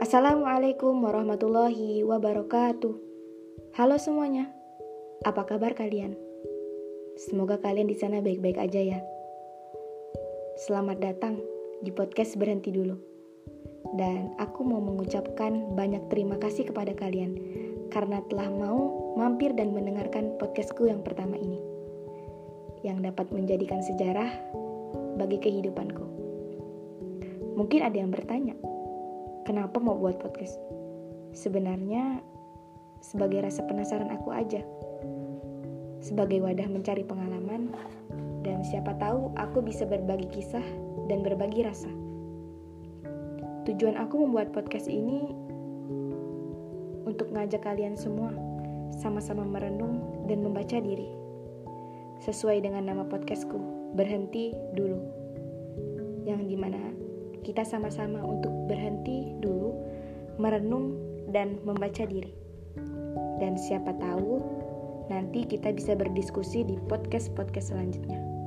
Assalamualaikum warahmatullahi wabarakatuh. Halo semuanya, apa kabar kalian? Semoga kalian di sana baik-baik aja ya. Selamat datang di podcast Berhenti Dulu. Dan aku mau mengucapkan banyak terima kasih kepada kalian karena telah mau mampir dan mendengarkan podcastku yang pertama ini. Yang dapat menjadikan sejarah bagi kehidupanku. Mungkin ada yang bertanya, kenapa mau buat podcast? Sebenarnya sebagai rasa penasaran aku aja. Sebagai wadah mencari pengalaman dan siapa tahu aku bisa berbagi kisah dan berbagi rasa. Tujuan aku membuat podcast ini untuk ngajak kalian semua sama-sama merenung dan membaca diri. Sesuai dengan nama podcastku, Berhenti Dulu. Yang di mana kita sama-sama untuk berhenti dulu, merenung dan membaca diri. Dan siapa tahu nanti kita bisa berdiskusi di podcast-podcast selanjutnya.